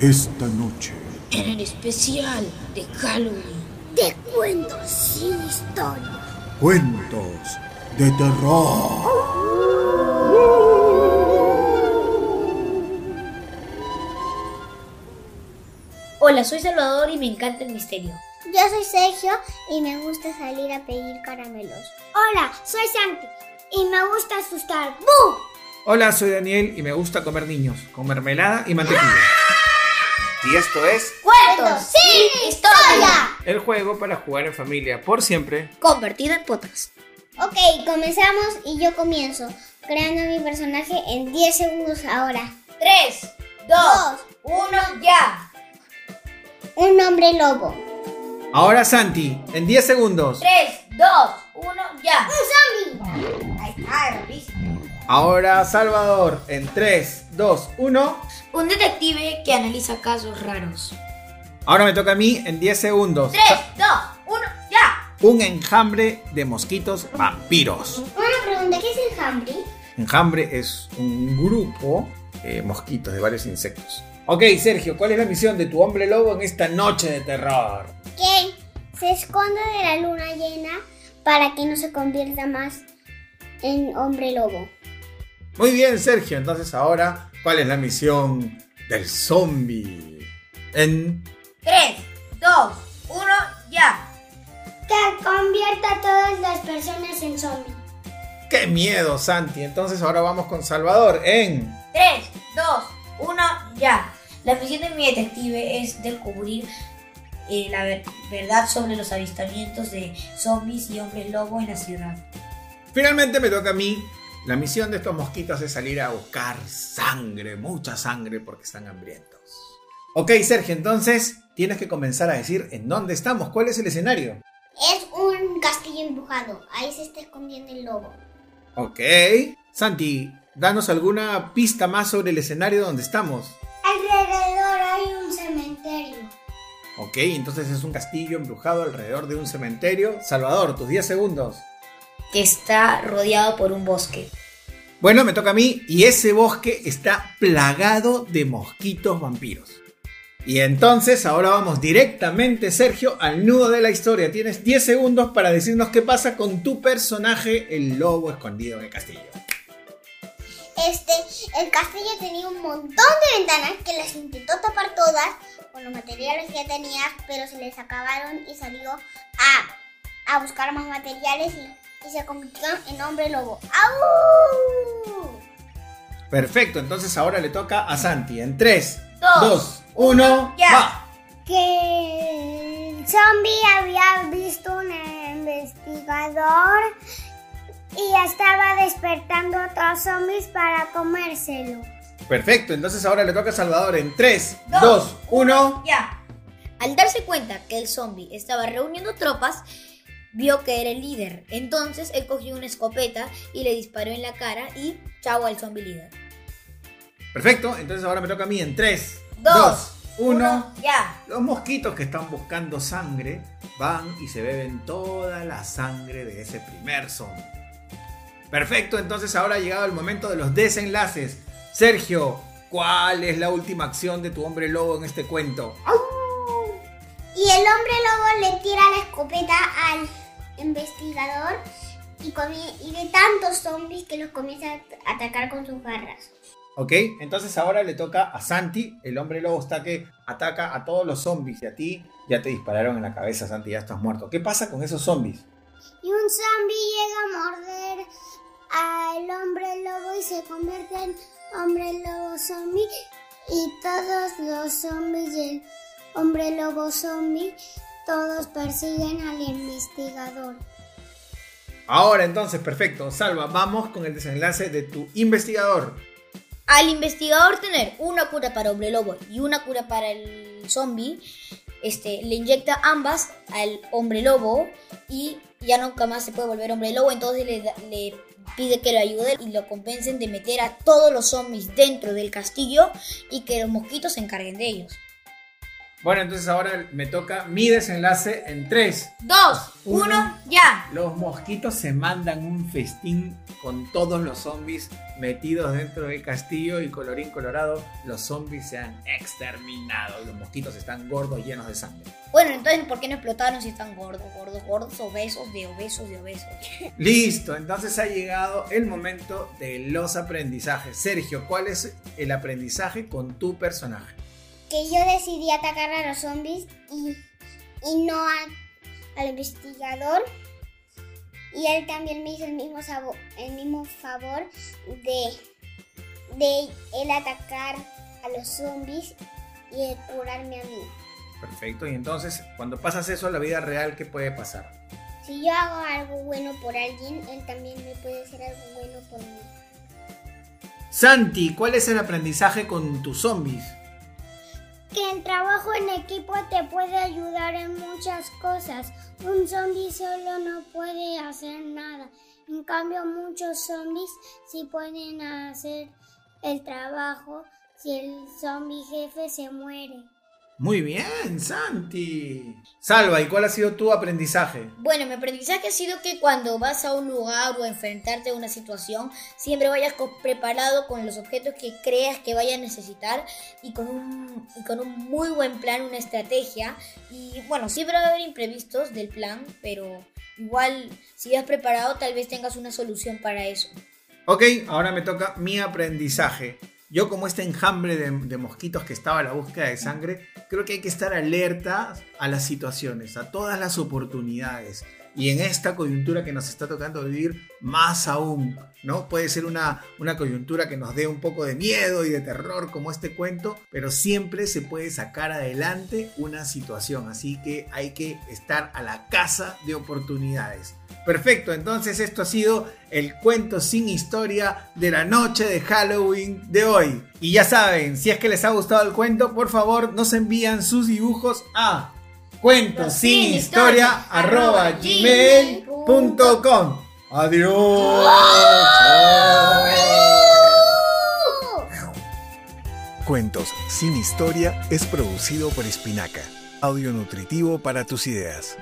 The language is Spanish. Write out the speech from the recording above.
esta noche. En el especial de Halloween. De cuentos sin historia. Cuentos de terror. Hola, soy Salvador y me encanta el misterio. Yo soy Sergio y me gusta salir a pedir caramelos. Hola, soy Santi y me gusta asustar. ¡Bú! Hola, soy Daniel y me gusta comer niños, con mermelada y mantequilla. Y esto es ¡Cuentos sin historia! el juego para jugar en familia por siempre. Convertido en podcast. Ok, comenzamos y yo comienzo creando mi personaje en 10 segundos ahora. 3, 2, 1, ya. Un hombre lobo. Ahora Santi, en 10 segundos. 3, 2, 1, ya. ¡Un zombie! Rapidísimo. Ahora Salvador, en 3, 2, 1. Un detective que analiza casos raros. Ahora me toca a mí en 10 segundos. 3, 2, 1, ya. Un enjambre de mosquitos vampiros. Una pregunta, ¿qué es el hambre? Enjambre es un grupo de mosquitos, de varios insectos. Ok, Sergio, ¿cuál es la misión de tu hombre lobo en esta noche de terror? Que se esconde de la luna llena para que no se convierta más en hombre lobo. Muy bien, Sergio. Entonces ahora, ¿cuál es la misión del zombie? En 3, 2, 1, ya. Que convierta a todas las personas en zombies. ¡Qué miedo, Santi! Entonces ahora vamos con Salvador en 3, 2, 1, ya. La misión de mi detective es descubrir eh, la ver- verdad sobre los avistamientos de zombies y hombres lobo en la ciudad. Finalmente me toca a mí. La misión de estos mosquitos es salir a buscar sangre, mucha sangre, porque están hambrientos. Ok, Sergio, entonces tienes que comenzar a decir en dónde estamos, cuál es el escenario. Es un castillo empujado. Ahí se está escondiendo el lobo. Ok. Santi, danos alguna pista más sobre el escenario donde estamos. Alrededor hay un cementerio. Ok, entonces es un castillo embrujado alrededor de un cementerio. Salvador, tus 10 segundos. Que está rodeado por un bosque. Bueno, me toca a mí y ese bosque está plagado de mosquitos vampiros. Y entonces ahora vamos directamente, Sergio, al nudo de la historia. Tienes 10 segundos para decirnos qué pasa con tu personaje, el lobo escondido en el castillo. Este, el castillo tenía un montón de ventanas que las intentó tapar todas con los materiales que tenía, pero se les acabaron y salió a, a buscar más materiales y, y se convirtió en hombre lobo. ¡Au! Perfecto, entonces ahora le toca a Santi. En 3, Dos, 2, 1, ya. Que el zombie había visto un investigador y estaba despertando otros zombies para comérselo. Perfecto, entonces ahora le toca a Salvador. En 3, Dos, 2, 1. Ya. Al darse cuenta que el zombie estaba reuniendo tropas, vio que era el líder. Entonces él cogió una escopeta y le disparó en la cara y chao al zombie líder. Perfecto, entonces ahora me toca a mí. En 3, Dos, 2, 1. ya. Los mosquitos que están buscando sangre van y se beben toda la sangre de ese primer zombie. Perfecto, entonces ahora ha llegado el momento de los desenlaces. Sergio, ¿cuál es la última acción de tu hombre lobo en este cuento? Y el hombre lobo le tira la escopeta al investigador y, y de tantos zombies que los comienza a atacar con sus garras. Ok, entonces ahora le toca a Santi, el hombre lobo está que ataca a todos los zombies y a ti ya te dispararon en la cabeza, Santi, ya estás muerto. ¿Qué pasa con esos zombies? Y un zombie llega a morder al hombre lobo y se convierte en hombre lobo zombie. Y todos los zombies del hombre lobo zombie, todos persiguen al investigador. Ahora entonces, perfecto, Salva, vamos con el desenlace de tu investigador. Al investigador tener una cura para hombre lobo y una cura para el zombie, este, le inyecta ambas al hombre lobo y ya nunca más se puede volver hombre lobo, entonces le, pide que lo ayude y lo compensen de meter a todos los zombies dentro del castillo y que los mosquitos se encarguen de ellos. Bueno, entonces ahora me toca mi desenlace en 3. Dos, Uno. uno, ya. Los mosquitos se mandan un festín con todos los zombies metidos dentro del castillo y colorín colorado, los zombies se han exterminado. Los mosquitos están gordos, llenos de sangre. Bueno, entonces, ¿por qué no explotaron si están gordos, gordos, gordos, obesos, de obesos, de obesos? Listo, entonces ha llegado el momento de los aprendizajes. Sergio, ¿cuál es el aprendizaje con tu personaje? Que yo decidí atacar a los zombies y, y no a- al investigador. Y él también me hizo el mismo, sabo- el mismo favor de, de él atacar a los zombies y curarme a mí. Perfecto, y entonces cuando pasas eso a la vida real, ¿qué puede pasar? Si yo hago algo bueno por alguien, él también me puede hacer algo bueno por mí. Santi, ¿cuál es el aprendizaje con tus zombies? Que el trabajo en equipo te puede ayudar en muchas cosas. Un zombie solo no puede hacer nada. En cambio, muchos zombies sí pueden hacer el trabajo si el zombie jefe se muere. Muy bien, Santi. Salva, ¿y cuál ha sido tu aprendizaje? Bueno, mi aprendizaje ha sido que cuando vas a un lugar o a enfrentarte a una situación, siempre vayas preparado con los objetos que creas que vayas a necesitar y con un, y con un muy buen plan, una estrategia. Y bueno, siempre va a haber imprevistos del plan, pero igual si has preparado tal vez tengas una solución para eso. Ok, ahora me toca mi aprendizaje. Yo como este enjambre de, mosquitos que estaba a la búsqueda de sangre, creo que hay que estar alerta a las situaciones, a todas las oportunidades. Y en esta coyuntura que nos está tocando vivir, más aún, ¿no? Puede ser una, una coyuntura que nos dé un poco de miedo y de terror como este cuento, pero siempre se puede sacar adelante una situación. Así que hay que estar a la caza de oportunidades. Perfecto, entonces esto ha sido el cuento sin historia de la noche de Halloween de hoy. Y ya saben, si es que les ha gustado el cuento, por favor nos envían sus dibujos a cuentosininhistoria.gmail.com Adiós. Cuentos sin historia es producido por Espinaca, audio nutritivo para tus ideas.